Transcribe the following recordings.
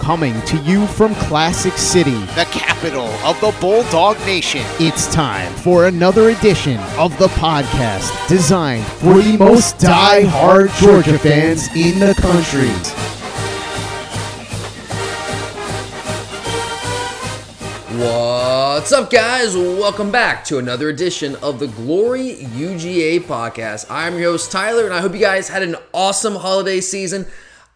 Coming to you from Classic City, the capital of the Bulldog Nation. it's time for another edition of the podcast designed for the most die-hard Georgia fans in the country. What's up, guys? Welcome back to another edition of the Glory UGA podcast. I'm your host, Tyler, and I hope you guys had an awesome holiday season.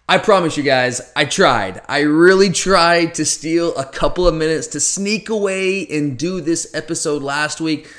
I promise you guys, I tried. I really tried to steal a couple of minutes to sneak away and do this episode last week,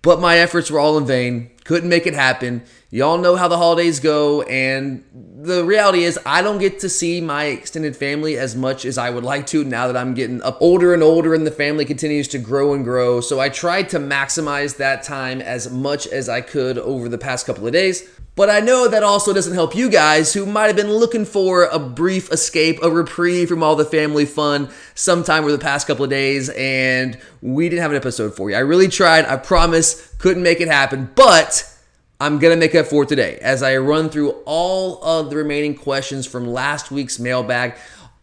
but my efforts were all in vain. Couldn't make it happen. Y'all know how the holidays go, and the reality is, I don't get to see my extended family as much as I would like to now that I'm getting up older and older and the family continues to grow and grow. So I tried to maximize that time as much as I could over the past couple of days. But I know that also doesn't help you guys who might have been looking for a brief escape, a reprieve from all the family fun sometime over the past couple of days, and we didn't have an episode for you. I really tried. I promise, couldn't make it happen, but I'm to make up for today as I run through all of the remaining questions from last week's mailbag.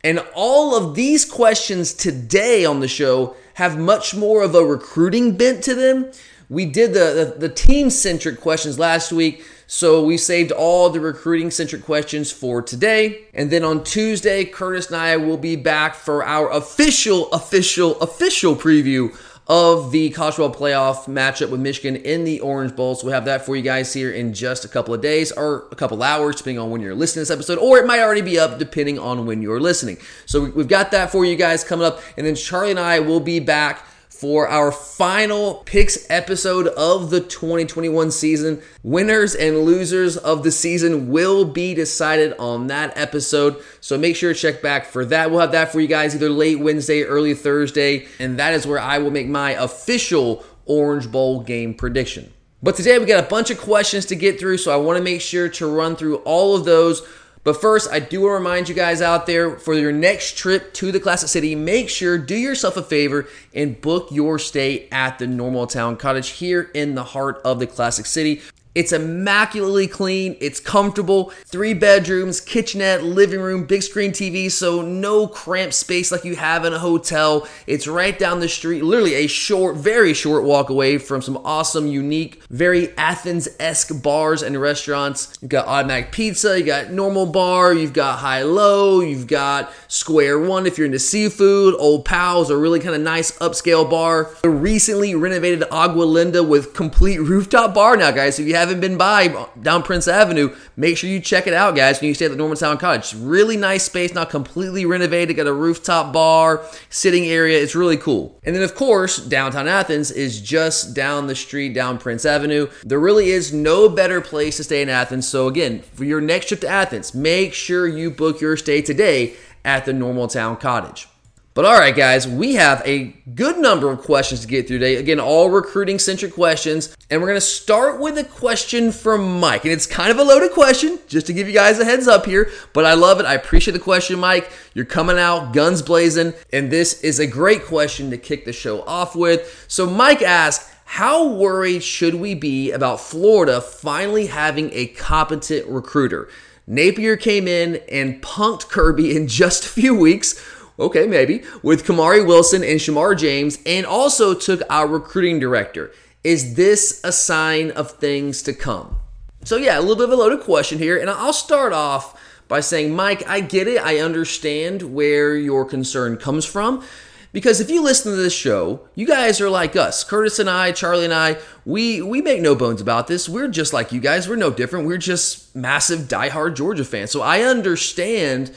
And all of these questions today on the show have much more of a recruiting bent to them. We did the, the, the team centric questions last week, so we saved all the recruiting centric questions for today. And then on Tuesday, Curtis and I will be back for our official, official, official preview of the college football playoff matchup with Michigan in the Orange Bowl. So we have that for you guys here in just a couple of days or a couple hours, depending on when you're listening to this episode, or it might already be up depending on when you're listening. So we- we've got that for you guys coming up, and then Charlie and I will be back for our final picks episode of the 2021 season. Winners and losers of the season will be decided on that episode. So make sure to check back for that. We'll have that for you guys either late Wednesday, early Thursday, and that is where I will make my official Orange Bowl game prediction. But today we got a bunch of questions to get through, so I want to make sure to run through all of those. But first, I do want to remind you guys out there for your next trip to the Classic City, make sure, do yourself a favor and book your stay at the Normal Town Cottage here in the heart of the Classic City. It's immaculately clean, it's comfortable, three bedrooms, kitchenette, living room, big screen TV, so no cramped space like you have in a hotel. It's right down the street, literally a short, very short walk away from some awesome, unique, very Athens esque bars and restaurants. You've got automatic pizza, you got normal bar, you've got high low, you've got square one if you're into seafood, old pals, a really kind of nice upscale bar. The recently renovated Agua Linda with complete rooftop bar now, guys. So if you haven't been by down Prince Avenue, make sure you check it out, guys, when you stay at the Normal Town Cottage. Really nice space, not completely renovated, got a rooftop bar, sitting area. It's really cool. And then, of course, downtown Athens is just down the street, down Prince Avenue. There really is no better place to stay in Athens. So, again, for your next trip to Athens, make sure you book your stay today at the Normal Town Cottage. But all right, guys, we have a good number of questions to get through today. Again, all recruiting centric questions. And we're going to start with a question from Mike. And it's kind of a loaded question, just to give you guys a heads up here. But I love it. I appreciate the question, Mike. You're coming out guns blazing. And this is a great question to kick the show off with. So, Mike asked, how worried should we be about Florida finally having a competent recruiter? Napier came in and punked Kirby in just a few weeks okay, maybe, with Kamari Wilson and Shemar James, and also took our recruiting director. Is this a sign of things to come? So, yeah, a little bit of a loaded question here, and I'll start off by saying, Mike, I get it. I understand where your concern comes from. Because if you listen to this show, you guys are like us. Curtis and I, Charlie and I, we we make no bones about this. We're just like you guys. We're no different. We're just massive diehard Georgia fans. So I understand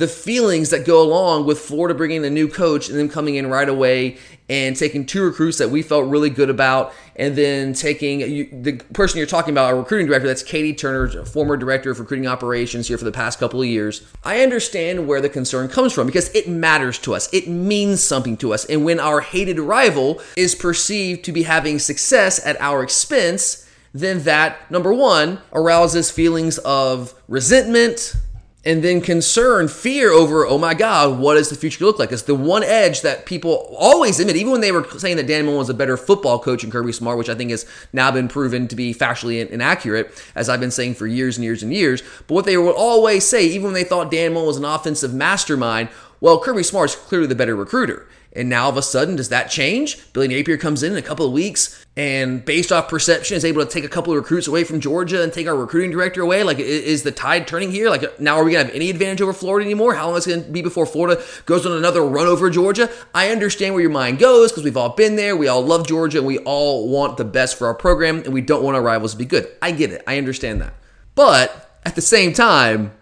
the feelings that go along with Florida bringing a new coach and them coming in right away and taking two recruits that we felt really good about, and then taking you, the person you're talking about, our recruiting director, that's Katie Turner, former director of recruiting operations here for the past couple of years. I understand where the concern comes from because it matters to us. It means something to us. And when our hated rival is perceived to be having success at our expense, then that, number one, arouses feelings of resentment, and then concern, fear over, oh my God, what does the future look like? It's the one edge that people always admit, even when they were saying that Dan Mullen was a better football coach than Kirby Smart, which I think has now been proven to be factually inaccurate, as I've been saying for years and years and years. But what they would always say, even when they thought Dan Mullen was an offensive mastermind, well, Kirby Smart's clearly the better recruiter. And now all of a sudden, does that change? Billy Napier comes in in a couple of weeks and, based off perception, is able to take a couple of recruits away from Georgia and take our recruiting director away. Like, is the tide turning here? Like, now are we going to have any advantage over Florida anymore? How long is it going to be before Florida goes on another run over Georgia? I understand where your mind goes because we've all been there. We all love Georgia and we all want the best for our program and we don't want our rivals to be good. I get it. I understand that. But at the same time,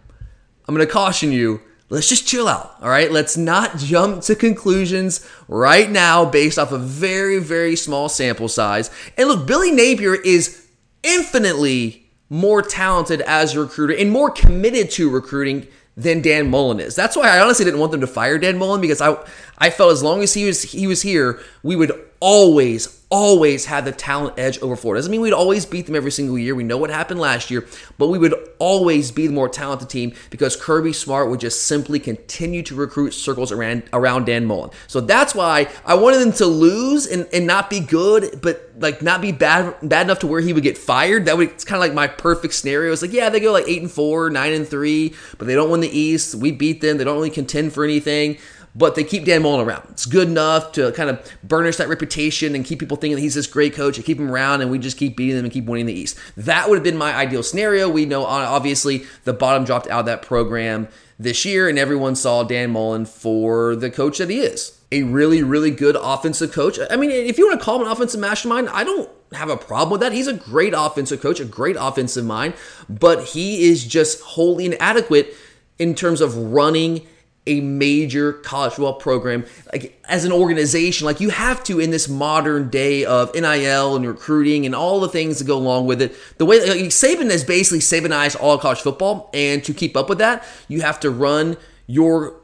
I'm going to caution you let's just chill out. All right. Let's not jump to conclusions right now based off a very, very small sample size. And look, Billy Napier is infinitely more talented as a recruiter and more committed to recruiting than Dan Mullen is. That's why I honestly didn't want them to fire Dan Mullen because I I felt as long as he was he was here, we would always always had the talent edge over Florida. Doesn't mean we'd always beat them every single year. We know what happened last year, but we would always be the more talented team because Kirby Smart would just simply continue to recruit circles around around Dan Mullen. So that's why I wanted them to lose and, and not be good, but like not be bad bad enough to where he would get fired. That would it's kind of like my perfect scenario. It's like, yeah, they go like eight and four, nine and three, but they don't win the East. We beat them. They don't really contend for anything but they keep Dan Mullen around. It's good enough to kind of burnish that reputation and keep people thinking that he's this great coach and keep him around, and we just keep beating them and keep winning the East. That would have been my ideal scenario. We know, uh, obviously, the bottom dropped out of that program this year, and everyone saw Dan Mullen for the coach that he is. A really, really good offensive coach. I mean, if you want to call him an offensive mastermind, I don't have a problem with that. He's a great offensive coach, a great offensive mind, but he is just wholly inadequate in terms of running a major college football program like as an organization like you have to in this modern day of NIL and recruiting and all the things that go along with it the way like, Saban has basically Sabanized all college football and to keep up with that you have to run your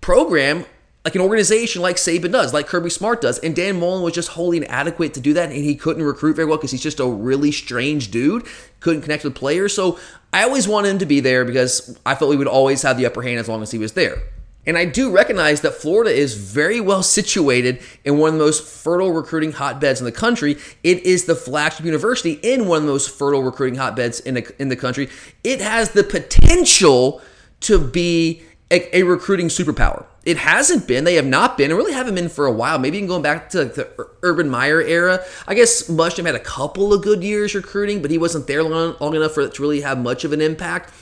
program like an organization like Saban does, like Kirby Smart does. And Dan Mullen was just wholly inadequate to do that. And he couldn't recruit very well because he's just a really strange dude. Couldn't connect with players. So I always wanted him to be there because I felt we would always have the upper hand as long as he was there. And I do recognize that Florida is very well situated in one of the most fertile recruiting hotbeds in the country. It is the flagship university in one of the most fertile recruiting hotbeds in the, in the country. It has the potential to be a, a recruiting superpower. It hasn't been. They have not been, and really haven't been for a while. Maybe even going back to the Urban Meyer era. I guess Muschamp had a couple of good years recruiting, but he wasn't there long, long enough for it to really have much of an impact.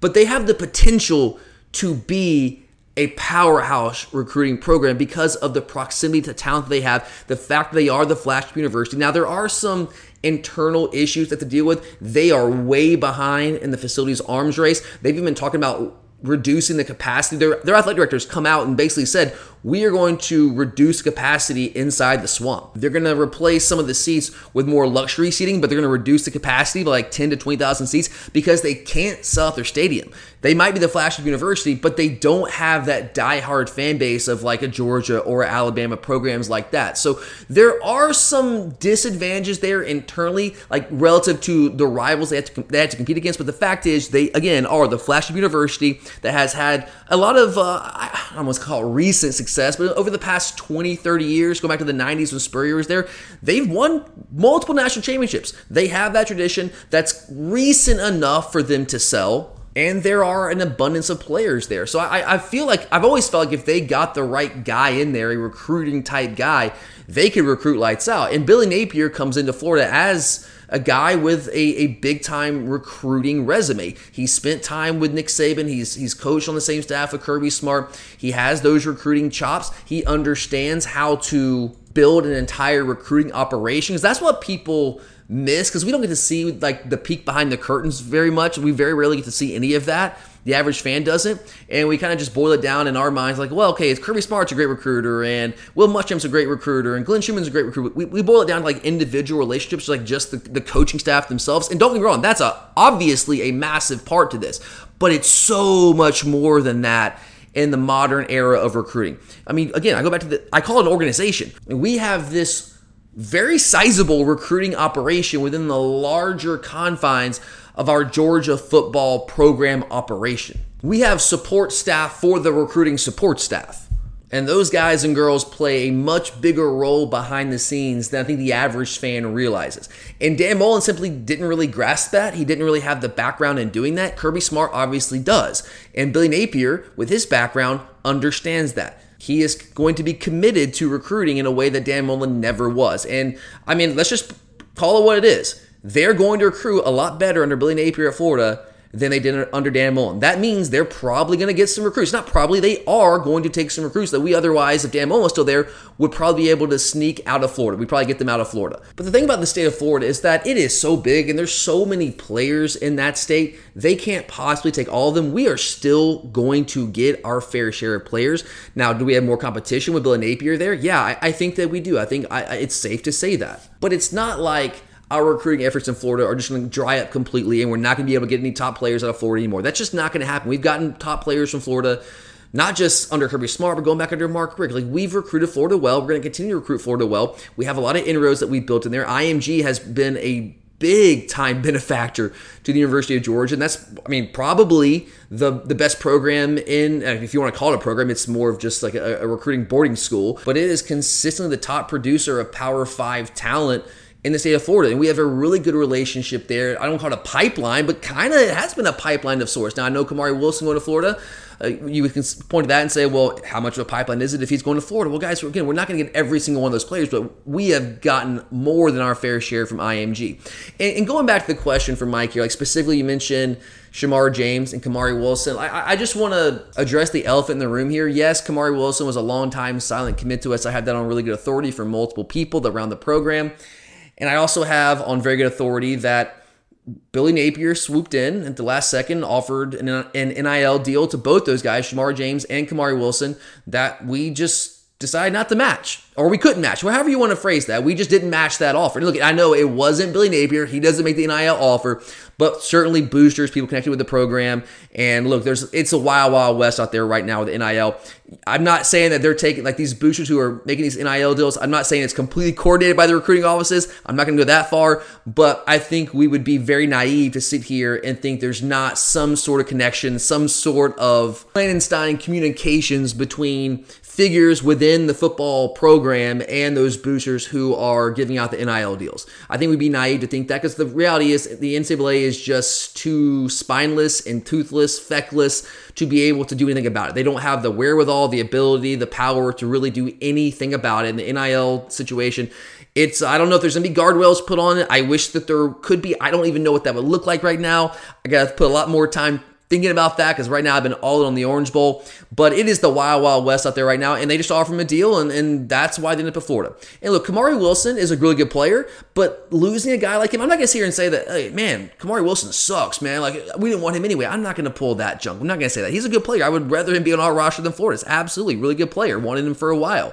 But they have the potential to be a powerhouse recruiting program because of the proximity to talent they have, the fact that they are the flagship university. Now, there are some internal issues that to deal with. They are way behind in the facilities arms race. They've even been talking about reducing the capacity. Their, their athletic directors come out and basically said, we are going to reduce capacity inside the swamp. They're going to replace some of the seats with more luxury seating, but they're going to reduce the capacity by like 10 to 20,000 seats because they can't sell out their stadium. They might be the flagship university, but they don't have that die-hard fan base of like a Georgia or Alabama programs like that. So there are some disadvantages there internally, like relative to the rivals they have to, they have to compete against. But the fact is, they again are the flagship university that has had a lot of, uh, I almost call it recent success, but over the past 20, 30 years, go back to the 90s when Spurrier was there, they've won multiple national championships. They have that tradition that's recent enough for them to sell and there are an abundance of players there. So I, I feel like I've always felt like if they got the right guy in there, a recruiting type guy, they could recruit lights out. And Billy Napier comes into Florida as a guy with a, a big time recruiting resume. He spent time with Nick Saban. He's he's coached on the same staff with Kirby Smart. He has those recruiting chops. He understands how to build an entire recruiting operation. Because that's what people miss because we don't get to see like the peek behind the curtains very much. We very rarely get to see any of that. The average fan doesn't, and we kind of just boil it down in our minds like, well, okay, it's Kirby Smart's a great recruiter, and Will Muschamp's a great recruiter, and Glenn Schumann's a great recruiter. We, we boil it down to like individual relationships, like just the, the coaching staff themselves. And don't get me wrong, that's a obviously a massive part to this, but it's so much more than that in the modern era of recruiting. I mean, again, I go back to the I call it an organization. We have this very sizable recruiting operation within the larger confines of our Georgia football program operation. We have support staff for the recruiting support staff. And those guys and girls play a much bigger role behind the scenes than I think the average fan realizes. And Dan Mullen simply didn't really grasp that. He didn't really have the background in doing that. Kirby Smart obviously does. And Billy Napier, with his background, understands that he is going to be committed to recruiting in a way that Dan Mullen never was. And I mean, let's just call it what it is. They're going to recruit a lot better under Billy Napier at Florida than they did under Dan Mullen. That means they're probably going to get some recruits. Not probably, they are going to take some recruits that we otherwise, if Dan Mullen was still there, would probably be able to sneak out of Florida. We'd probably get them out of Florida. But the thing about the state of Florida is that it is so big and there's so many players in that state, they can't possibly take all of them. We are still going to get our fair share of players. Now, do we have more competition with Billy Napier there? Yeah, I, I think that we do. I think I, it's safe to say that. But it's not like our recruiting efforts in Florida are just going to dry up completely and we're not going to be able to get any top players out of Florida anymore. That's just not going to happen. We've gotten top players from Florida, not just under Kirby Smart, but going back under Mark Richt. Like we've recruited Florida well. We're going to continue to recruit Florida well. We have a lot of inroads that we've built in there. IMG has been a big time benefactor to the University of Georgia. And that's, I mean, probably the, the best program in, uh, if you want to call it a program, it's more of just like a, a recruiting boarding school, but it is consistently the top producer of Power Five talent in the state of Florida. And we have a really good relationship there. I don't call it a pipeline, but kind of it has been a pipeline of sorts. Now, I know Kamari Wilson going to Florida. Uh, you can point to that and say, well, how much of a pipeline is it if he's going to Florida? Well, guys, again, we're not going to get every single one of those players, but we have gotten more than our fair share from IMG. And, and going back to the question from Mike here, like specifically, you mentioned Shemar James and Kamari Wilson. I, I just want to address the elephant in the room here. Yes, Kamari Wilson was a long time silent commit to us. I have that on really good authority from multiple people that around the program. And I also have on very good authority that Billy Napier swooped in at the last second, offered an, an NIL deal to both those guys, Shemar James and Kamari Wilson, that we just decided not to match, or we couldn't match, however you want to phrase that. We just didn't match that offer. And look, I know it wasn't Billy Napier; he doesn't make the NIL offer, but certainly boosters, people connected with the program. And look, there's it's a wild, wild west out there right now with NIL. I'm not saying that they're taking like these boosters who are making these NIL deals. I'm not saying it's completely coordinated by the recruiting offices. I'm not going to go that far, but I think we would be very naive to sit here and think there's not some sort of connection, some sort of Clandestine communications between figures within the football program and those boosters who are giving out the NIL deals. I think we'd be naive to think that because the reality is the NCAA is just too spineless and toothless, feckless to be able to do anything about it. They don't have the wherewithal, the ability, the power to really do anything about it. In the NIL situation, it's I don't know if there's be guardrails put on it. I wish that there could be. I don't even know what that would look like right now. I gotta put a lot more time thinking about that because right now I've been all in on the Orange Bowl. But it is the wild, wild west out there right now, and they just offer him a deal, and, and that's why they ended up at Florida. And look, Kamari Wilson is a really good player, but losing a guy like him, I'm not gonna sit here and say that, hey, man, Kamari Wilson sucks, man. Like we didn't want him anyway. I'm not gonna pull that junk. I'm not gonna say that. He's a good player. I would rather him be on our roster than Florida's. Absolutely, really good player. Wanted him for a while.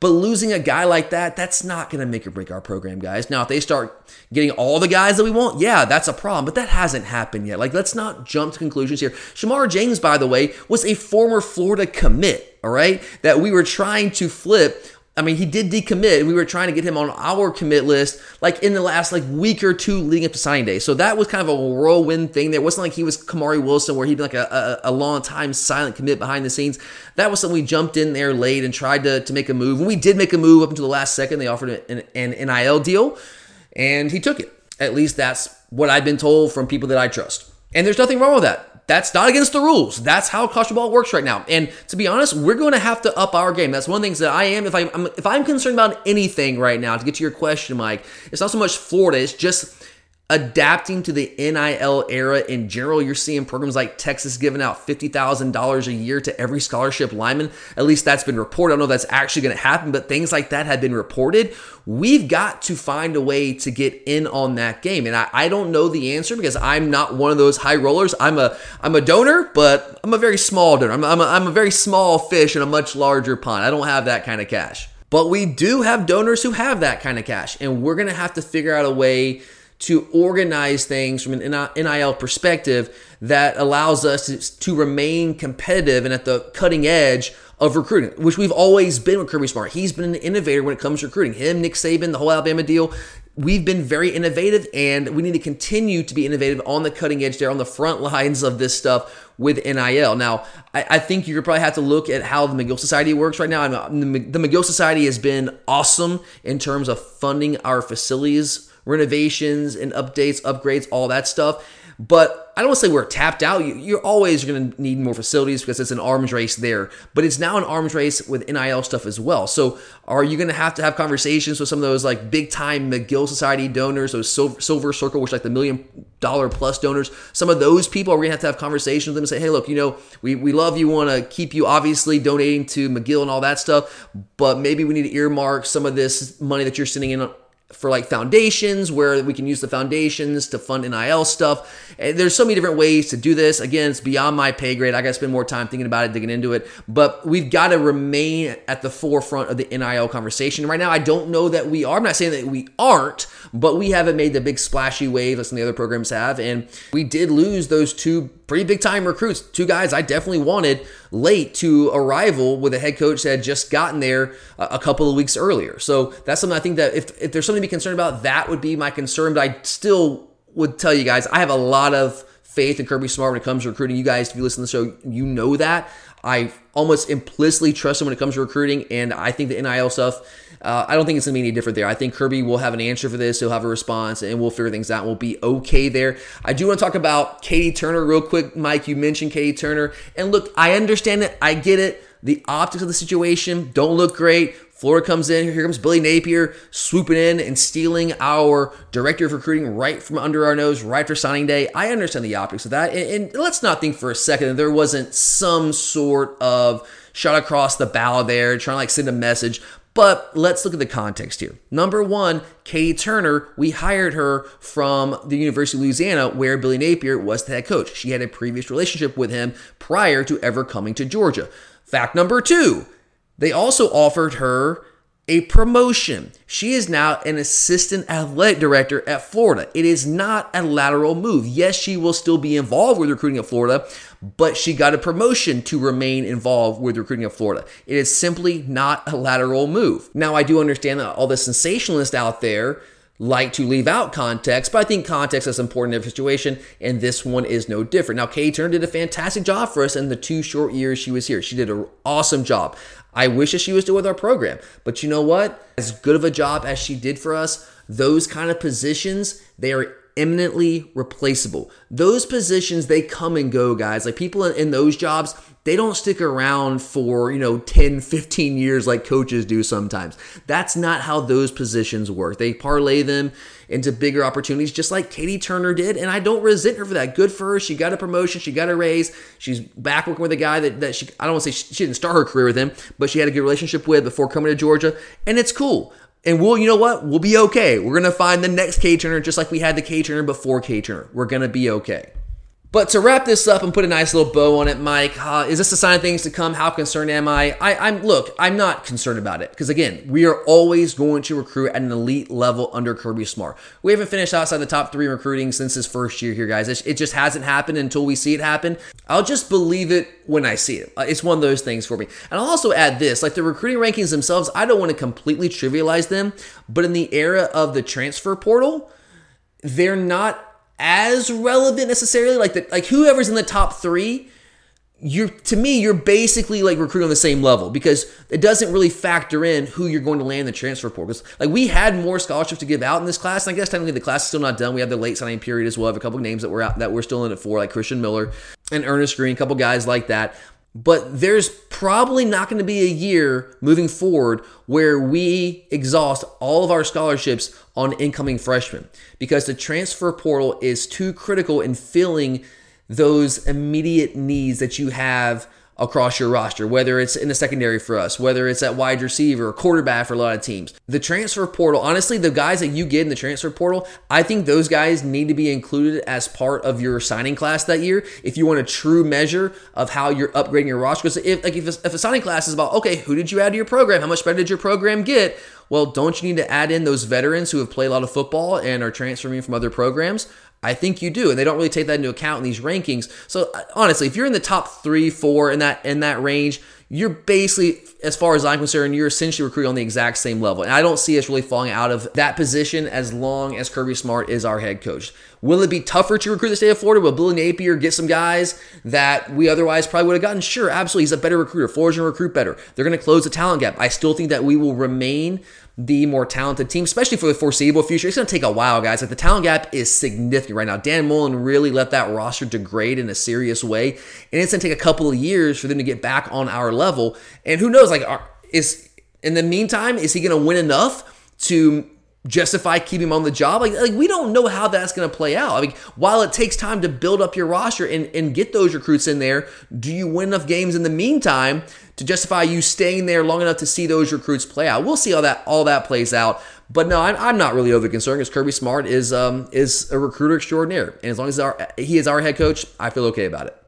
But losing a guy like that, that's not going to make or break our program, guys. Now, if they start getting all the guys that we want, yeah, that's a problem. But that hasn't happened yet. Like, let's not jump to conclusions here. Shemar James, by the way, was a former Florida commit, all right, that we were trying to flip I mean, he did decommit, we were trying to get him on our commit list like in the last like week or two leading up to signing day. So that was kind of a whirlwind thing. There wasn't like he was Kamari Wilson where he'd been like a, a, a, long time silent commit behind the scenes. That was something we jumped in there late and tried to, to make a move. And we did make a move up until the last second. They offered an, an NIL deal, and he took it. At least that's what I've been told from people that I trust. And there's nothing wrong with that. That's not against the rules. That's how college football works right now. And to be honest, we're going to have to up our game. That's one of the things that I am. If I'm if I'm concerned about anything right now, to get to your question, Mike, it's not so much Florida. It's just adapting to the NIL era in general. You're seeing programs like Texas giving out $50,000 a year to every scholarship lineman. At least that's been reported. I don't know if that's actually going to happen, but things like that have been reported. We've got to find a way to get in on that game. And I, I don't know the answer because I'm not one of those high rollers. I'm a I'm a donor, but I'm a very small donor. I'm, I'm, a, I'm a very small fish in a much larger pond. I don't have that kind of cash. But we do have donors who have that kind of cash. And we're going to have to figure out a way to organize things from an NIL perspective that allows us to, remain competitive and at the cutting edge of recruiting, which we've always been with Kirby Smart. He's been an innovator when it comes to recruiting. Him, Nick Saban, the whole Alabama deal. We've been very innovative and we need to continue to be innovative on the cutting edge there, on the front lines of this stuff with NIL. Now, I, I think you probably have to look at how the Magill Society works right now. I the Magill Society has been awesome in terms of funding our facilities renovations and updates, upgrades, all that stuff. But I don't want to say we're tapped out. You're always going to need more facilities because it's an arms race there. But it's now an arms race with NIL stuff as well. So are you going to have to have conversations with some of those like big time Magill Society donors, those Silver Circle, which like the million dollar plus donors? Some of those people are going to have to have conversations with them and say, hey, look, you know, we, we love you, want to keep you obviously donating to Magill and all that stuff, but maybe we need to earmark some of this money that you're sending in for like foundations where we can use the foundations to fund NIL stuff. And there's so many different ways to do this. Again, it's beyond my pay grade. I got to spend more time thinking about it, digging into it. But we've got to remain at the forefront of the NIL conversation. Right now, I don't know that we are. I'm not saying that we aren't, but we haven't made the big splashy wave that some of the other programs have. And we did lose those two pretty big time recruits. Two guys I definitely wanted late to arrival with a head coach that had just gotten there a couple of weeks earlier. So that's something I think that if, if there's something to be concerned about, that would be my concern. But I still would tell you guys, I have a lot of faith in Kirby Smart when it comes to recruiting. You guys, if you listen to the show, you know that. I almost implicitly trust him when it comes to recruiting, and I think the NIL stuff uh, I don't think it's going to be any different there. I think Kirby will have an answer for this. He'll have a response, and we'll figure things out. We'll be okay there. I do want to talk about Katie Turner real quick. Mike, you mentioned Katie Turner. And look, I understand it. I get it. The optics of the situation don't look great. Florida comes in. Here comes Billy Napier swooping in and stealing our director of recruiting right from under our nose, right for signing day. I understand the optics of that. And, and let's not think for a second that there wasn't some sort of shot across the bow there, trying to like send a message. But let's look at the context here. Number one, Katie Turner, we hired her from the University of Louisiana, where Billy Napier was the head coach. She had a previous relationship with him prior to ever coming to Georgia. Fact number two, they also offered her a promotion. She is now an assistant athletic director at Florida. It is not a lateral move. Yes, she will still be involved with recruiting at Florida, but she got a promotion to remain involved with recruiting at Florida. It is simply not a lateral move. Now, I do understand that all the sensationalists out there like to leave out context, but I think context is important in every situation, and this one is no different. Now, Katie Turner did a fantastic job for us in the two short years she was here. She did an awesome job. I wish that she was still with our program, but you know what? As good of a job as she did for us, those kind of positions, they are eminently replaceable. Those positions, they come and go, guys. Like people in, in those jobs, they don't stick around for, you know, 10, 15 years like coaches do sometimes. That's not how those positions work. They parlay them into bigger opportunities, just like Katie Turner did. And I don't resent her for that. Good for her. She got a promotion, she got a raise. She's back working with a guy that, that she, I don't want to say she, she didn't start her career with him, but she had a good relationship with before coming to Georgia. And it's cool. And we'll, you know what? We'll be okay. We're going to find the next K Turner just like we had the K Turner before K Turner. We're going to be okay. But to wrap this up and put a nice little bow on it, Mike, uh, is this a sign of things to come? How concerned am I? I am look, I'm not concerned about it because again, we are always going to recruit at an elite level under Kirby Smart. We haven't finished outside the top three recruiting since his first year here, guys. It, it just hasn't happened until we see it happen. I'll just believe it when I see it. Uh, it's one of those things for me. And I'll also add this, like the recruiting rankings themselves, I don't want to completely trivialize them, but in the era of the transfer portal, they're not as relevant necessarily. Like the like whoever's in the top three, you're to me you're basically like recruiting on the same level because it doesn't really factor in who you're going to land in the transfer portal. Because like we had more scholarships to give out in this class, and I guess technically the class is still not done. We have the late signing period as well. We have a couple names that we're out that we're still in it for, like Christian Miller and Ernest Greene, a couple guys like that. But there's probably not going to be a year moving forward where we exhaust all of our scholarships on incoming freshmen because the transfer portal is too critical in filling those immediate needs that you have across your roster, whether it's in the secondary for us, whether it's at wide receiver or quarterback for a lot of teams. The transfer portal, honestly, the guys that you get in the transfer portal, I think those guys need to be included as part of your signing class that year if you want a true measure of how you're upgrading your roster. Because if like if if a signing class is about okay, who did you add to your program? How much better did your program get? Well, don't you need to add in those veterans who have played a lot of football and are transferring from other programs? I think you do, and they don't really take that into account in these rankings. So uh, honestly, if you're in the top three, four in that in that range, you're basically, as far as I'm concerned, you're essentially recruiting on the exact same level. And I don't see us really falling out of that position as long as Kirby Smart is our head coach. Will it be tougher to recruit the state of Florida? Will Billy Napier get some guys that we otherwise probably would have gotten? Sure, absolutely. He's a better recruiter. Florida's going to recruit better. They're going to close the talent gap. I still think that we will remain the more talented team, especially for the foreseeable future. It's going to take a while, guys. Like the talent gap is significant right now. Dan Mullen really let that roster degrade in a serious way, and it's going to take a couple of years for them to get back on our level. And who knows? Like, are, is in the meantime, is he going to win enough to justify keeping him on the job? Like, like we don't know how that's going to play out. I mean, while it takes time to build up your roster and, and get those recruits in there, do you win enough games in the meantime to justify you staying there long enough to see those recruits play out? We'll see how that all that plays out. But no, I'm, I'm not really over concerned because Kirby Smart is um, is a recruiter extraordinaire, and as long as our, he is our head coach, I feel okay about it.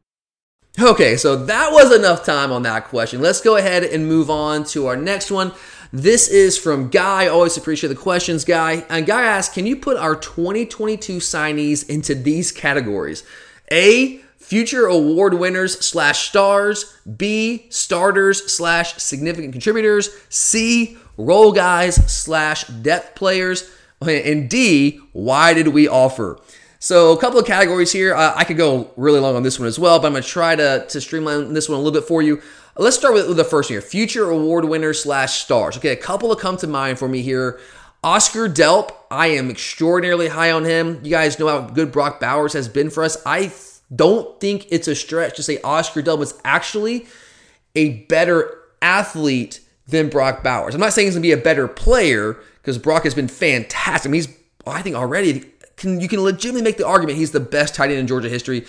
Okay, so that was enough time on that question. Let's go ahead and move on to our next one. This is from Guy. Always appreciate the questions, Guy. And Guy asks, can you put our 2022 signees into these categories? A, future award winners slash stars. B, starters slash significant contributors. C, role guys slash depth players. And D, why did we offer? So a couple of categories here. Uh, I could go really long on this one as well, but I'm to try to, to streamline this one a little bit for you. Let's start with, with the first one here. Future award winners slash stars. Okay, a couple have come to mind for me here. Oscar Delp, I am extraordinarily high on him. You guys know how good Brock Bowers has been for us. I th- don't think it's a stretch to say Oscar Delp is actually a better athlete than Brock Bowers. I'm not saying he's to be a better player because Brock has been fantastic. I mean, he's, I think already can you can legitimately make the argument he's the best tight end in Georgia history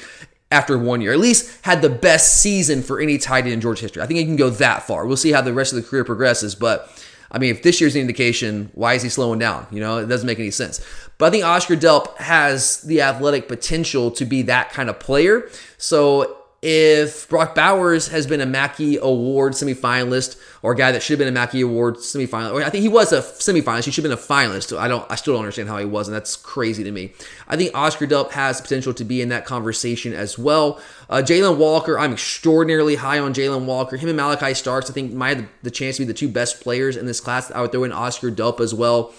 after one year. At least had the best season for any tight end in Georgia history. I think he can go that far. We'll see how the rest of the career progresses, but I mean, if this year's an indication, why is he slowing down? You know, it doesn't make any sense. But I think Oscar Delp has the athletic potential to be that kind of player. So if Brock Bowers has been a Mackey Award semifinalist or a guy that should have been a Mackey Award semifinalist, or I think he was a semifinalist, he should have been a finalist. I don't, I still don't understand how he wasn't. That's crazy to me. I think Oscar Delp has potential to be in that conversation as well. Uh, Jalon Walker, I'm extraordinarily high on Jalon Walker. Him and Malachi Starks, I think, might have the chance to be the two best players in this class. I would throw in Oscar Delp as well.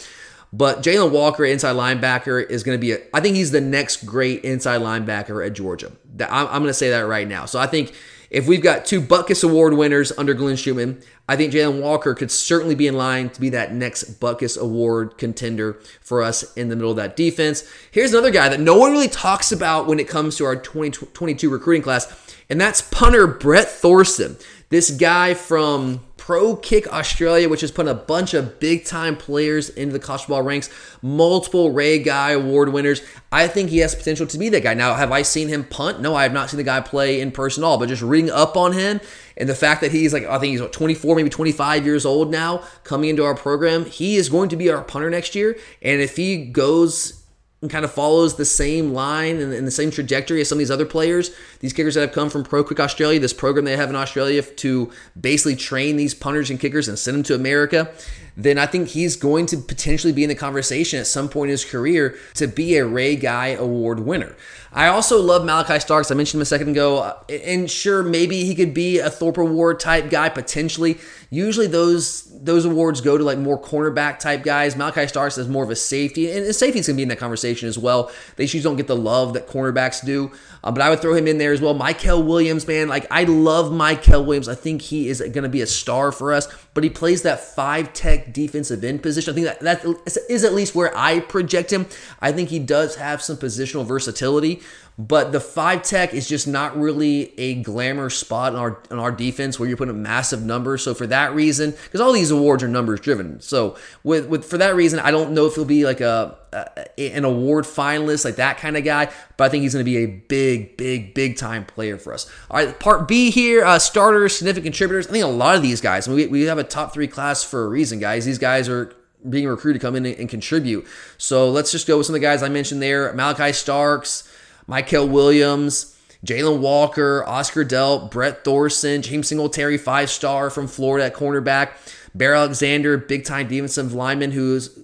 But Jalon Walker, inside linebacker, is going to be, a, I think he's the next great inside linebacker at Georgia. I'm, I'm going to say that right now. So I think if we've got two Butkus Award winners under Glenn Schumann, I think Jalon Walker could certainly be in line to be that next Butkus Award contender for us in the middle of that defense. Here's another guy that no one really talks about when it comes to our 2022 recruiting class, and that's punter Brett Thorson. This guy from Pro Kick Australia, which has put a bunch of big time players into the college ball ranks, multiple Ray Guy award winners. I think he has potential to be that guy. Now, have I seen him punt? No, I have not seen the guy play in person at all, but just reading up on him and the fact that he's like, I think he's what, 24, maybe 25 years old now, coming into our program, he is going to be our punter next year. And if he goes and kind of follows the same line and, and, the same trajectory as some of these other players, these kickers that have come from Pro Kick Australia, this program they have in Australia to basically train these punters and kickers and send them to America, then I think he's going to potentially be in the conversation at some point in his career to be a Ray Guy Award winner. I also love Malachi Starks. I mentioned him a second ago. Uh, and sure, maybe he could be a Thorpe Award type guy potentially. Usually those those awards go to like more cornerback type guys. Malachi Starks is more of a safety, and safety's gonna be in that conversation as well. They usually don't get the love that cornerbacks do, uh, but I would throw him in there as well. Mykel Williams, man, like I love Mykel Williams. I think he is gonna be a star for us, but he plays that five tech defensive end position. I think that that is at least where I project him. I think he does have some positional versatility. But the five tech is just not really a glamour spot on our in our defense where you're putting massive numbers. So for that reason, because all these awards are numbers driven, so with with for that reason, I don't know if he'll be like a, a an award finalist, like that kind of guy. But I think he's going to be a big, big, big time player for us. All right, part B here, uh, starters, significant contributors. I think a lot of these guys. we we have a top three class for a reason, guys. These guys are being recruited to come in and, and contribute. So let's just go with some of the guys I mentioned there: Malachi Starks. Mykel Williams, Jalon Walker, Oscar Delp, Brett Thorson, James Singletary, five star from Florida at cornerback, Bear Alexander, big time defensive lineman who's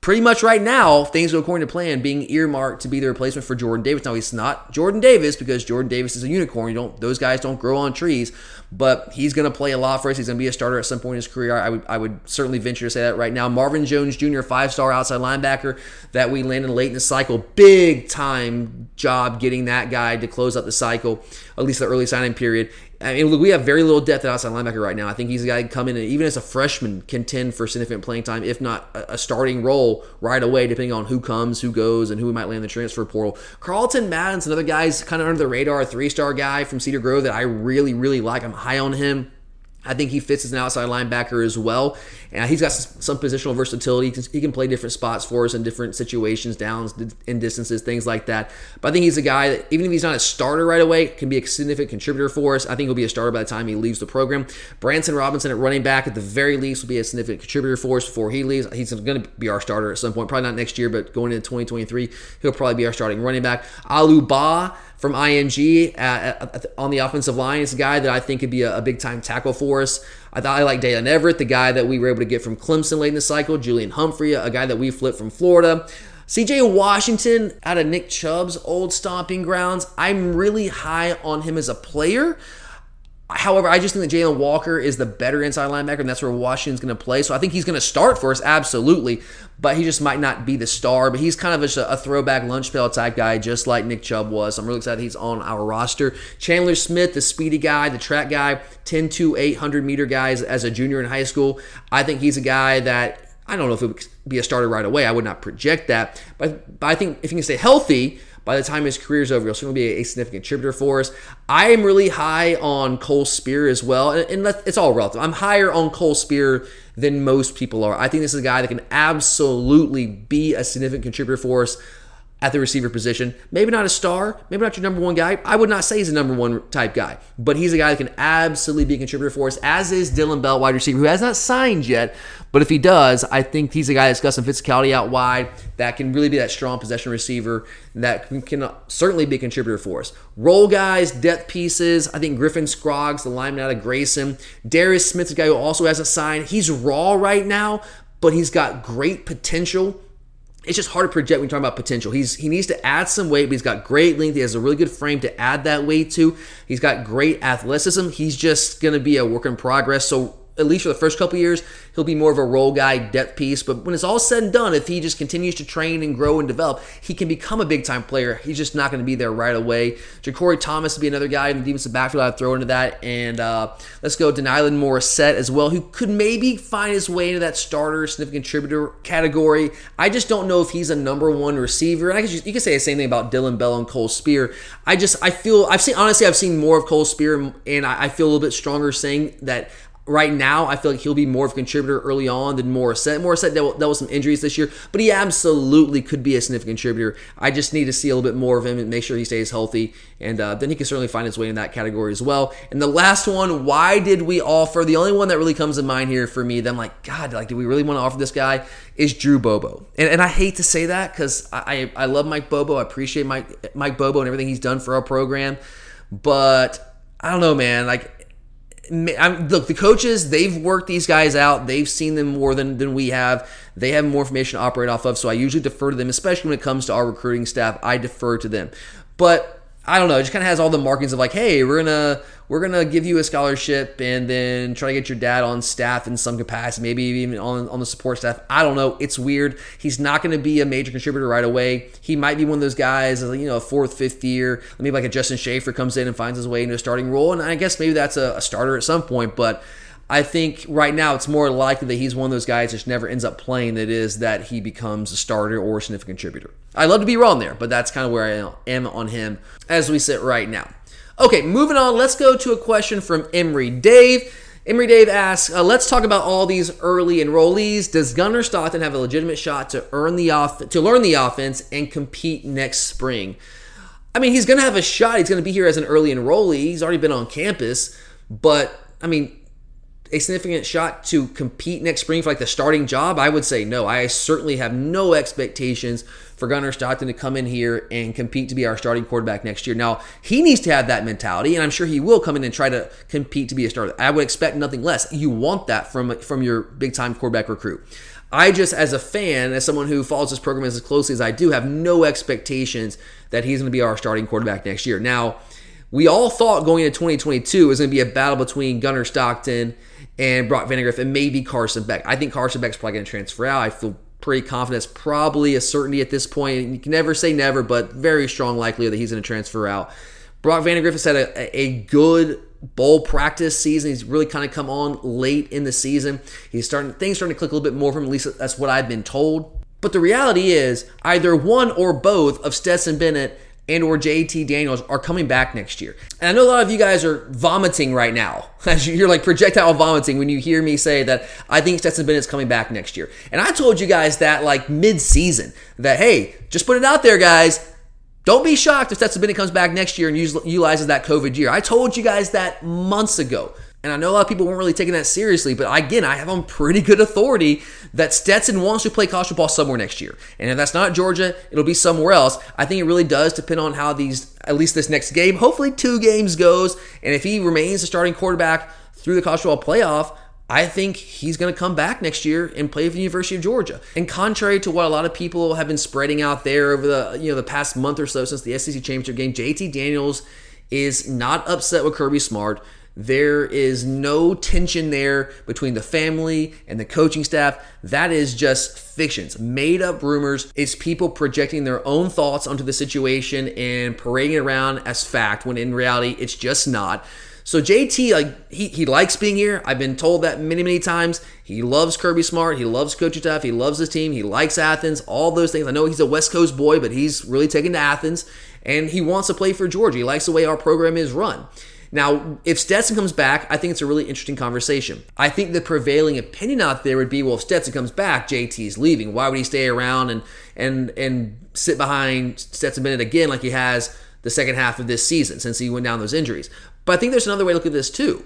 pretty much right now, things go according to plan, being earmarked to be the replacement for Jordan Davis. Now he's not Jordan Davis because Jordan Davis is a unicorn. You don't; those guys don't grow on trees. But he's going to play a lot for us. He's going to be a starter at some point in his career. I would, I would certainly venture to say that right now. Marvin Jones Jr., five-star outside linebacker that we landed late in the cycle. Big time job getting that guy to close up the cycle, at least the early signing period. I mean, look, we have very little depth at outside linebacker right now. I think he's a guy who come in and even as a freshman contend for significant playing time, if not a starting role right away, depending on who comes, who goes, and who we might land in the transfer portal. Carlton Madden's another guy's kind of under the radar, three star guy from Cedar Grove that I really, really like. I'm high on him. I think he fits as an outside linebacker as well. And he's got some positional versatility. He can play different spots for us in different situations, downs and distances, things like that. But I think he's a guy that, even if he's not a starter right away, can be a significant contributor for us. I think he'll be a starter by the time he leaves the program. Branson Robinson at running back, at the very least, will be a significant contributor for us before he leaves. He's going to be our starter at some point. Probably not next year, but going into 2023, he'll probably be our starting running back. Aliou Bah from IMG at, at, on the offensive line is a guy that I think could be a, a big time tackle for us. I thought I like Daylen Everette, the guy that we were able to get from Clemson late in the cycle. Julian Humphrey, a guy that we flipped from Florida. CJ Washington out of Nick Chubb's old stomping grounds. I'm really high on him as a player. However, I just think that Jalon Walker is the better inside linebacker, and that's where Washington's going to play. So I think he's going to start for us, absolutely, but he just might not be the star. But he's kind of a, a throwback lunch pail type guy, just like Nick Chubb was. I'm really excited he's on our roster. Chandler Smith, the speedy guy, the track guy, 10 to 800 meter guys as a junior in high school. I think he's a guy that I don't know if it would be a starter right away. I would not project that, but, but I think if he can stay healthy by the time his career is over, he'll certainly be a, significant contributor for us. I am really high on Cole Speer as well, and, and it's all relative. I'm higher on Cole Speer than most people are. I think this is a guy that can absolutely be a significant contributor for us at the receiver position. Maybe not a star, maybe not your number one guy. I would not say he's a number one type guy, but he's a guy that can absolutely be a contributor for us, as is Dillon Bell, wide receiver, who has not signed yet. But if he does, I think he's a guy that's got some physicality out wide that can really be that strong possession receiver that can, certainly be a contributor for us. Roll guys, depth pieces. I think Griffin Scroggs, the lineman out of Grayson. Darris Smith's a guy who also hasn't signed. He's raw right now, but he's got great potential it's just hard to project when you're talking about potential. He's he needs to add some weight, but he's got great length. He has a really good frame to add that weight to. He's got great athleticism. He's just going to be a work in progress. So at least for the first couple years, he'll be more of a role guy, depth piece. But when it's all said and done, if he just continues to train and grow and develop, he can become a big time player. He's just not going to be there right away. JaCorey Thomas would be another guy in the defensive backfield I'd throw into that. And uh, let's go Denylon Morrissette as well, who could maybe find his way into that starter, significant contributor category. I just don't know if he's a number one receiver. And I guess you can say the same thing about Dillon Bell and Cole Speer. I just, I feel, I've seen, honestly, I've seen more of Cole Speer, and I, I feel a little bit stronger saying that right now, I feel like he'll be more of a contributor early on than Morrissette. Morrissette dealt, dealt with some injuries this year, but he absolutely could be a significant contributor. I just need to see a little bit more of him and make sure he stays healthy, and uh, then he can certainly find his way in that category as well. And the last one, why did we offer? The only one that really comes to mind here for me, I'm like, God, like, do we really want to offer this guy? Is Drew Bobo, and, and I hate to say that because I, I I love Mike Bobo, I appreciate Mike Mike Bobo and everything he's done for our program, but I don't know, man, like I'm, look, the coaches, they've worked these guys out. They've seen them more than, than we have. They have more information to operate off of. So I usually defer to them, especially when it comes to our recruiting staff. I defer to them. But I don't know. It just kind of has all the markings of like, hey, we're gonna we're gonna give you a scholarship and then try to get your dad on staff in some capacity, maybe even on on the support staff. I don't know. It's weird. He's not to be a major contributor right away. He might be one of those guys, you know, fourth, fifth year. Maybe like a Justin Shaffer comes in and finds his way into a starting role, and I guess maybe that's a, a starter at some point, but. I think right now it's more likely that he's one of those guys that just never ends up playing that is that he becomes a starter or a significant contributor. I'd love to be wrong there, but that's kind of where I am on him as we sit right now. Okay, moving on, let's go to a question from Emery Dave. Emery Dave asks, uh, let's talk about all these early enrollees. Does Gunnar Stockton have a legitimate shot to earn the off- to learn the offense and compete next spring? I mean, he's going to have a shot. He's going to be here as an early enrollee. He's already been on campus, but I mean, a significant shot to compete next spring for like the starting job? I would say no. I certainly have no expectations for Gunnar Stockton to come in here and compete to be our starting quarterback next year. Now, he needs to have that mentality, and I'm sure he will come in and try to compete to be a starter. I would expect nothing less. You want that from from your big time quarterback recruit. I just, as a fan, as someone who follows this program as closely as I do, have no expectations that he's going to be our starting quarterback next year. Now, we all thought going into 2022 was going to be a battle between Gunnar Stockton and Brock Vandagriff and maybe Carson Beck. I think Carson Beck's probably going to transfer out. I feel pretty confident. It's probably a certainty at this point. You can never say never, but very strong likelihood that he's going to transfer out. Brock Vandagriff has had a, a good bowl practice season. He's really kind of come on late in the season. He's starting things starting to click a little bit more for him. At least that's what I've been told. But the reality is, either one or both of Stetson Bennett and or JT Daniels are coming back next year. And I know a lot of you guys are vomiting right now. You're like projectile vomiting when you hear me say that I think Stetson Bennett's coming back next year. And I told you guys that like mid-season that hey, just put it out there guys. Don't be shocked if Stetson Bennett comes back next year and utilizes that COVID year. I told you guys that months ago. And I know a lot of people weren't really taking that seriously, but again, I have on pretty good authority that Stetson wants to play college football somewhere next year. And if that's not Georgia, it'll be somewhere else. I think it really does depend on how these, at least this next game, hopefully two games goes. And if he remains the starting quarterback through the college football playoff, I think he's going to come back next year and play for the University of Georgia. And contrary to what a lot of people have been spreading out there over the you know the past month or so since the SEC championship game, JT Daniels is not upset with Kirby Smart. There is no tension there between the family and the coaching staff. That is just fictions, made up rumors. It's people projecting their own thoughts onto the situation and parading it around as fact when in reality it's just not. So JT, like he, he likes being here. I've been told that many, many times. He loves Kirby Smart. He loves coaching staff. He loves his team. He likes Athens. All those things. I know he's a West Coast boy, but he's really taken to Athens, and he wants to play for Georgia. He likes the way our program is run. Now, if Stetson comes back, I think it's a really interesting conversation. I think the prevailing opinion out there would be, well, if Stetson comes back, JT's leaving. Why would he stay around and and and sit behind Stetson Bennett again like he has the second half of this season since he went down those injuries? But I think there's another way to look at this too.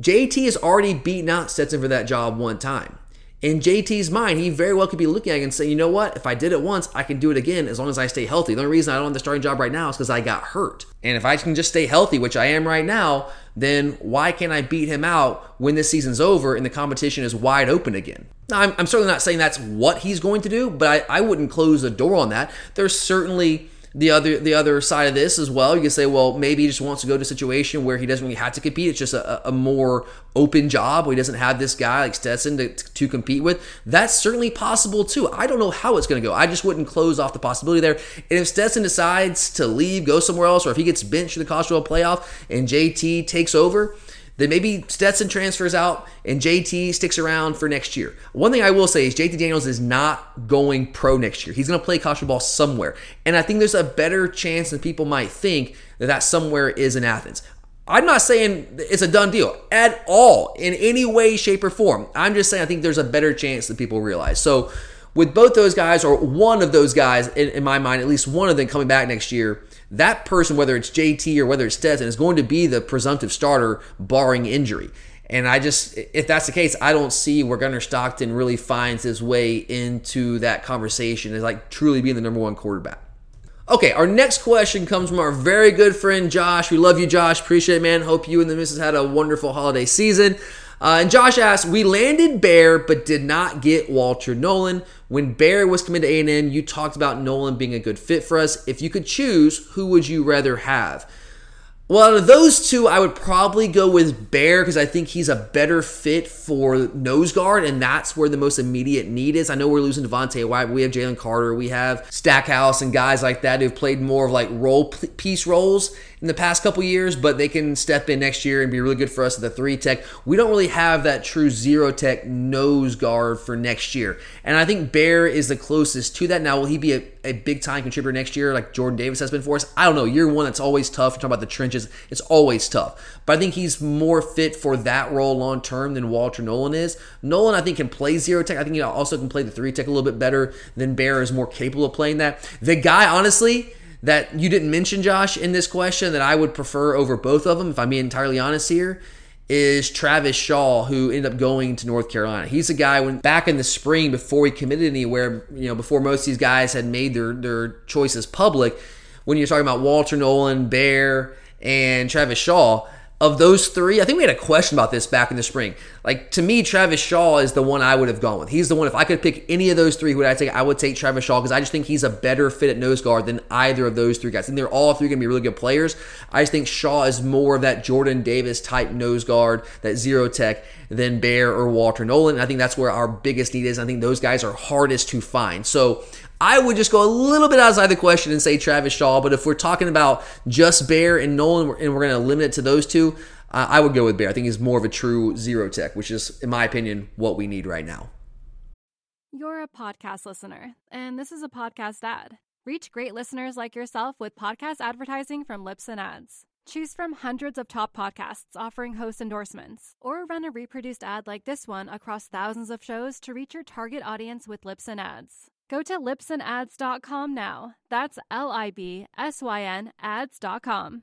JT has already beaten out Stetson for that job one time in JT's mind, he very well could be looking at it and saying, you know what? If I did it once, I can do it again as long as I stay healthy. The only reason I don't have the starting job right now is because I got hurt. And if I can just stay healthy, which I am right now, then why can't I beat him out when this season's over and the competition is wide open again? Now, I'm, I'm certainly not saying that's what he's going to do, but I, I wouldn't close the door on that. There's certainly the other the other side of this as well. You can say, well, maybe he just wants to go to a situation where he doesn't really have to compete. It's just a, a more open job where he doesn't have this guy like Stetson to, to compete with. That's certainly possible too. I don't know how it's going to go. I just wouldn't close off the possibility there. And if Stetson decides to leave, go somewhere else, or if he gets benched in the College Playoff and JT takes over, then maybe Stetson transfers out and JT sticks around for next year. One thing I will say is JT Daniels is not going pro next year. He's going to play college ball somewhere. And I think there's a better chance than people might think that that somewhere is in Athens. I'm not saying it's a done deal at all in any way, shape, or form. I'm just saying I think there's a better chance than people realize. So, with both those guys, or one of those guys, in, in my mind, at least one of them coming back next year, that person, whether it's JT or whether it's Stetson, is going to be the presumptive starter, barring injury. And I just, if that's the case, I don't see where Gunnar Stockton really finds his way into that conversation as like truly being the number one quarterback. Okay, our next question comes from our very good friend Josh. We love you, Josh. Appreciate it, man. Hope you and the missus had a wonderful holiday season. Uh, and Josh asked, "We landed Bear, but did not get Walter Nolan. When Bear was committed to A&M, you talked about Nolan being a good fit for us. If you could choose, who would you rather have?" Well, out of those two, I would probably go with Bear because I think he's a better fit for nose guard, and that's where the most immediate need is. I know we're losing Devonte Wyatt, but we have Jalen Carter, we have Stackhouse, and guys like that who've played more of like role piece roles in the past couple years, but they can step in next year and be really good for us at the three tech. We don't really have that true zero tech nose guard for next year, and I think Bear is the closest to that. Now, will he be a, a big time contributor next year like Jordan Davis has been for us? I don't know. Year one, that's always tough. Talking about the trenches, it's always tough. But I think he's more fit for that role long term than Walter Nolan is. Nolan, I think, can play zero tech. I think he also can play the three tech a little bit better than Bear is more capable of playing that. The guy, honestly, that you didn't mention, Josh, in this question that I would prefer over both of them, if I'm being entirely honest here, is Travis Shaw, who ended up going to North Carolina. He's a guy when back in the spring before he committed anywhere, you know, before most of these guys had made their their choices public. When you're talking about Walter Nolan, Bear, and Travis Shaw, of those three, I think we had a question about this back in the spring. Like to me, Travis Shaw is the one I would have gone with. He's the one. If I could pick any of those three, who would I take? I would take Travis Shaw because I just think he's a better fit at nose guard than either of those three guys. And they're all three going to be really good players. I just think Shaw is more of that Jordan Davis type nose guard, that zero tech, than Bear or Walter Nolan. And I think that's where our biggest need is. I think those guys are hardest to find. So I would just go a little bit outside the question and say Travis Shaw. But if we're talking about just Bear and Nolan, and we're going to limit it to those two, uh, I would go with Bear. I think he's more of a true zero tech, which is, in my opinion, what we need right now. You're a podcast listener, and this is a podcast ad. Reach great listeners like yourself with podcast advertising from Libsyn Ads. Choose from hundreds of top podcasts offering host endorsements, or run a reproduced ad like this one across thousands of shows to reach your target audience with Libsyn Ads. Go to libsynads.com now. That's L I B S Y N ads.com.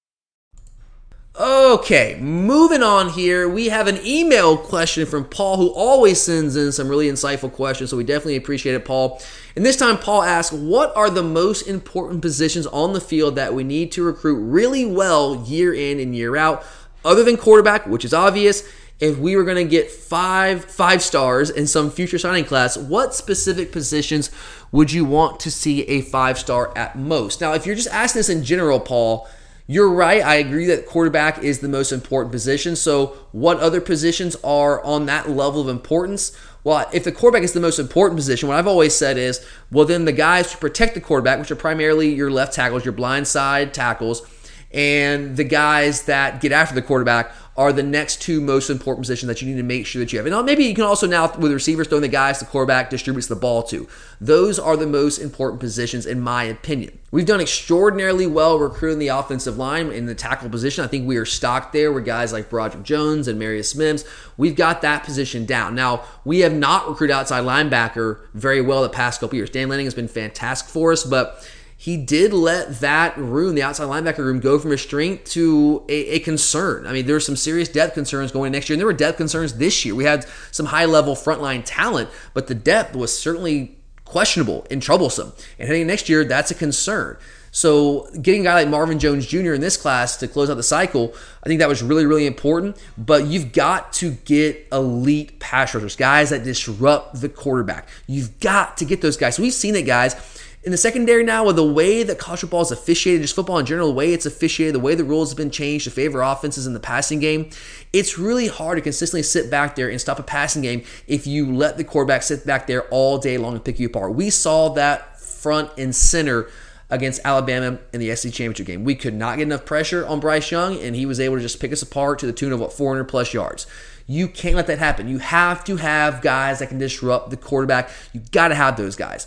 Okay, moving on here. We have an email question from Paul who always sends in some really insightful questions, so we definitely appreciate it, Paul. And this time, Paul asks, What are the most important positions on the field that we need to recruit really well year in and year out, other than quarterback, which is obvious? If we were going to get five five stars in some future signing class, what specific positions would you want to see a five star at most? Now, if you're just asking this in general, Paul, you're right. I agree that quarterback is the most important position. So, what other positions are on that level of importance? Well, if the quarterback is the most important position, what I've always said is, well, then the guys to protect the quarterback, which are primarily your left tackles, your blind side tackles, and the guys that get after the quarterback are the next two most important positions that you need to make sure that you have. And uh, maybe you can also now, with receivers, throwing the guys the quarterback distributes the ball to. Those are the most important positions, in my opinion. We've done extraordinarily well recruiting the offensive line in the tackle position. I think we are stocked there with guys like Broderick Jones and Amarius Mims. We've got that position down. Now, we have not recruited outside linebacker very well the past couple years. Dan Lanning has been fantastic for us, but he did let that room, the outside linebacker room, go from a strength to a, a concern. I mean, there were some serious depth concerns going next year, and there were depth concerns this year. We had some high level frontline talent, but the depth was certainly questionable and troublesome. And heading next year, that's a concern. So getting a guy like Marvin Jones Jr. in this class to close out the cycle, I think that was really, really important. But you've got to get elite pass rushers, guys that disrupt the quarterback. You've got to get those guys. So we've seen it, guys. In the secondary now, with the way that college football is officiated, just football in general, the way it's officiated, the way the rules have been changed to favor offenses in the passing game, it's really hard to consistently sit back there and stop a passing game if you let the quarterback sit back there all day long and pick you apart. We saw that front and center against Alabama in the SEC championship game. We could not get enough pressure on Bryce Young, and he was able to just pick us apart to the tune of what 400 plus yards. You can't let that happen. You have to have guys that can disrupt the quarterback. You got to have those guys.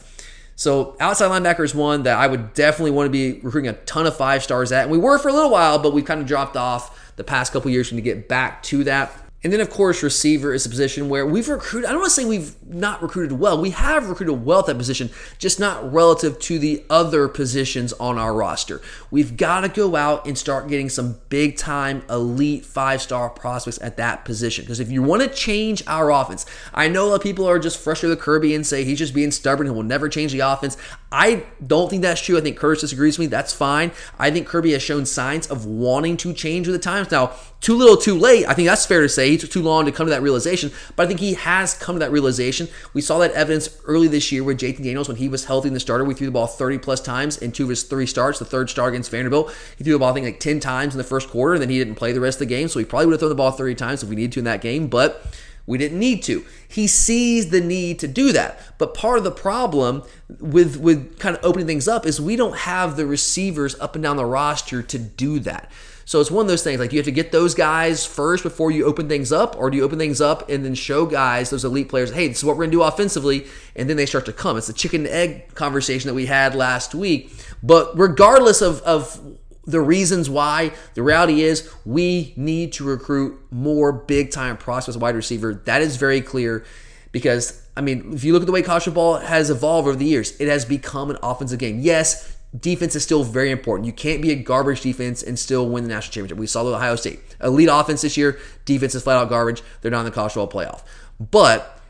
So outside linebacker is one that I would definitely want to be recruiting a ton of five stars at. And we were for a little while, but we've kind of dropped off the past couple years when to get back to that. And then, of course, receiver is a position where we've recruited. I don't want to say we've not recruited well. We have recruited well at that position, just not relative to the other positions on our roster. We've got to go out and start getting some big time elite five star prospects at that position. Because if you want to change our offense, I know a lot of people are just frustrated with Kirby and say he's just being stubborn and will never change the offense. I don't think that's true. I think Curtis disagrees with me. That's fine. I think Kirby has shown signs of wanting to change with the times. Now, too little, too late. I think that's fair to say. He took too long to come to that realization, but I think he has come to that realization. We saw that evidence early this year with JT Daniels when he was healthy in the starter. We threw the ball 30 plus times in two of his three starts. The third start against Vanderbilt, he threw the ball I think like 10 times in the first quarter, and then he didn't play the rest of the game. So he probably would have thrown the ball 30 times if we needed to in that game, but we didn't need to. He sees the need to do that. But part of the problem with with kind of opening things up is we don't have the receivers up and down the roster to do that. So it's one of those things like you have to get those guys first before you open things up, or do you open things up and then show guys, those elite players, hey, this is what we're gonna do offensively, and then they start to come. It's the chicken and egg conversation that we had last week. But regardless of, of the reasons why, the reality is we need to recruit more big time prospects wide receiver. That is very clear because I mean, if you look at the way college football has evolved over the years, it has become an offensive game. Yes, defense is still very important. You can't be a garbage defense and still win the national championship. We saw the Ohio State elite offense this year. Defense is flat out garbage. They're not in the college football playoff. But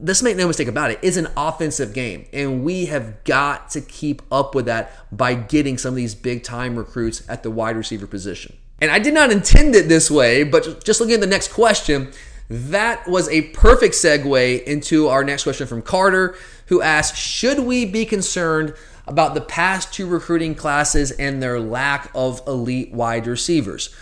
let's make no mistake about it. It's an offensive game, and we have got to keep up with that by getting some of these big time recruits at the wide receiver position. And I did not intend it this way, but just looking at the next question, that was a perfect segue into our next question from Carter, who asked Should we be concerned about the past two recruiting classes and their lack of elite wide receivers?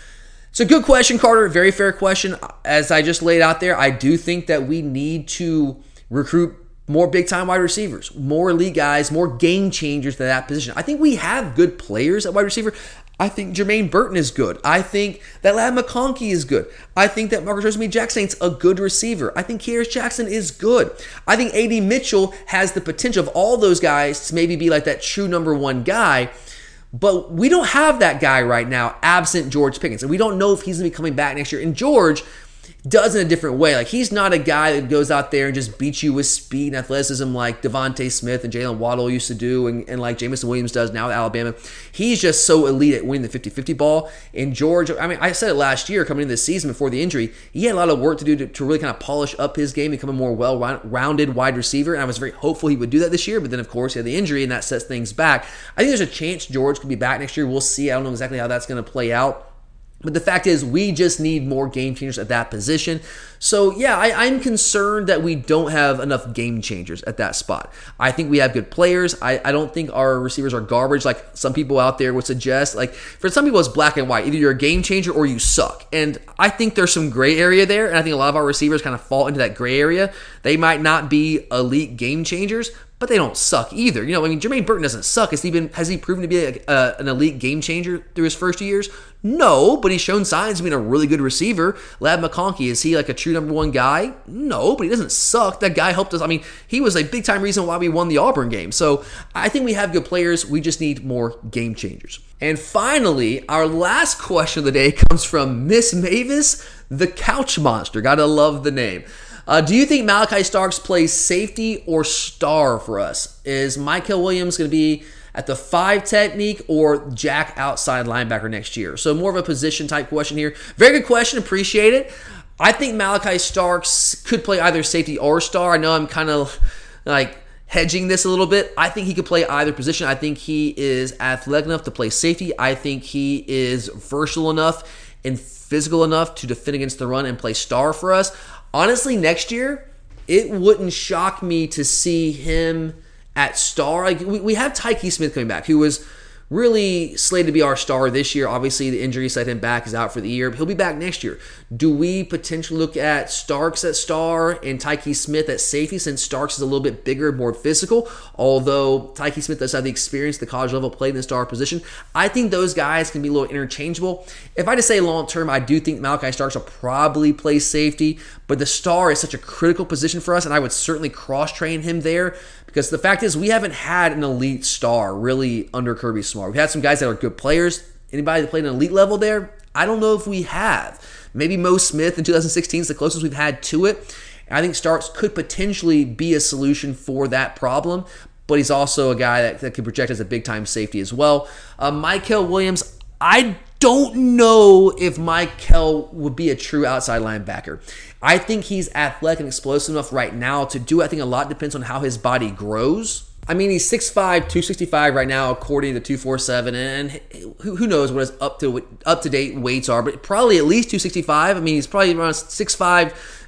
It's a good question, Carter. Very fair question. As I just laid out there, I do think that we need to recruit more big time wide receivers, more elite guys, more game changers to that position. I think we have good players at wide receiver. I think Jermaine Burton is good. I think that Ladd McConkey is good. I think that Marcus Rosemy Jackson's a good receiver. I think Kearis Jackson is good. I think AD Mitchell has the potential of all those guys to maybe be like that true number one guy. But we don't have that guy right now, absent George Pickens. And we don't know if he's going to be coming back next year. And George, does in a different way. Like he's not a guy that goes out there and just beats you with speed and athleticism like Devonte Smith and Jaylen Waddle used to do, and, and like Jameson Williams does now at Alabama. He's just so elite at winning the 50-50 ball. And George, I mean, I said it last year coming into the season before the injury, he had a lot of work to do to, to really kind of polish up his game, become a more well-rounded wide receiver. And I was very hopeful he would do that this year, but then of course he had the injury and that sets things back. I think there's a chance George could be back next year. We'll see. I don't know exactly how that's going to play out. But the fact is, we just need more game changers at that position. So, yeah, I, am concerned that we don't have enough game changers at that spot. I think we have good players. I, I don't think our receivers are garbage like some people out there would suggest. Like, for some people, it's black and white. Either you're a game changer or you suck. And I think there's some gray area there. And I think a lot of our receivers kind of fall into that gray area. They might not be elite game changers, but they don't suck either. You know, I mean, Jermaine Burton doesn't suck. Has he been? Has he proven to be a, a, uh, an elite game changer through his first years? No, but he's shown signs of being a really good receiver. Ladd McConkey is he like a true number one guy? No, but he doesn't suck. That guy helped us. I mean, he was a big time reason why we won the Auburn game. So I think we have good players. We just need more game changers. And finally, our last question of the day comes from Miss Mavis, the Couch Monster. Gotta love the name. Uh, do you think Malaki Starks plays safety or star for us? Is Mykel Williams going to be at the five technique or jack outside linebacker next year? So more of a position type question here. Very good question. Appreciate it. I think Malaki Starks could play either safety or star. I know I'm kind of like hedging this a little bit. I think he could play either position. I think he is athletic enough to play safety. I think he is versatile enough and physical enough to defend against the run and play star for us. Honestly, next year, it wouldn't shock me to see him at star. Like we, we have Tykee Smith coming back, who was really slated to be our star this year. Obviously, the injury set him back, is out for the year. But He'll be back next year. Do we potentially look at Starks at star and Tykee Smith at safety since Starks is a little bit bigger, more physical? Although Tykee Smith does have the experience, the college level, played in the star position. I think those guys can be a little interchangeable. If I just say long term, I do think Malaki Starks will probably play safety, but the star is such a critical position for us, and I would certainly cross train him there because the fact is, we haven't had an elite star really under Kirby Smart. We've had some guys that are good players. Anybody that played an elite level there? I don't know if we have. Maybe Mo Smith in 2016 is the closest we've had to it. I think Starks could potentially be a solution for that problem, but he's also a guy that, that could project as a big time safety as well. Uh, Mykel Williams, I don't know if Mykel would be a true outside linebacker. I think he's athletic and explosive enough right now to do. I think a lot depends on how his body grows. I mean, he's 6'5", 265 right now, according to 247, and who, knows what his up to up to date weights are, but probably at least 265. I mean, he's probably around 6'5",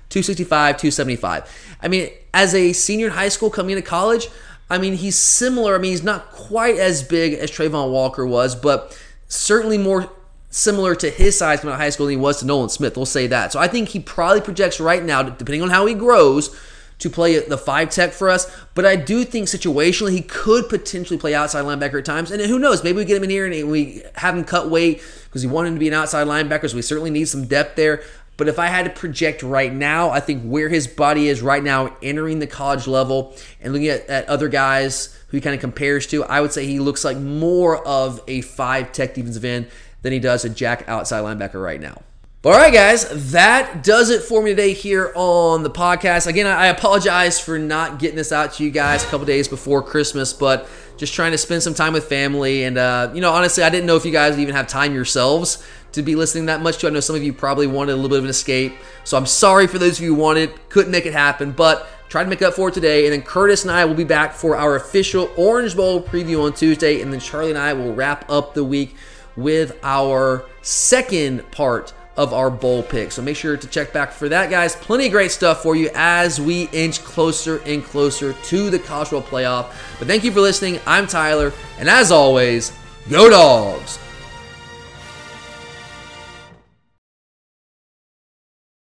265, 275. I mean, as a senior in high school coming into college, I mean, he's similar. I mean, he's not quite as big as Travon Walker was, but certainly more similar to his size coming out of high school than he was to Nolan Smith. We'll say that. So I think he probably projects right now, depending on how he grows, to play the five tech for us. But I do think situationally he could potentially play outside linebacker at times. And who knows? Maybe we get him in here and we have him cut weight because we want him to be an outside linebacker. So we certainly need some depth there. But if I had to project right now, I think where his body is right now, entering the college level and looking at, at other guys who he kind of compares to, I would say he looks like more of a five tech defensive end than he does a jack outside linebacker right now. But all right, guys, that does it for me today here on the podcast. Again, I apologize for not getting this out to you guys a couple days before Christmas, but just trying to spend some time with family. And, uh, you know, honestly, I didn't know if you guys even have time yourselves to be listening that much to. I know some of you probably wanted a little bit of an escape. So I'm sorry for those of you who wanted, couldn't make it happen, but try to make up for it today. And then Curtis and I will be back for our official Orange Bowl preview on Tuesday. And then Charlie and I will wrap up the week with our second part of our bowl pick. So make sure to check back for that, guys. Plenty of great stuff for you as we inch closer and closer to the college bowl playoff. But thank you for listening. I'm Tyler, and as always, go dogs.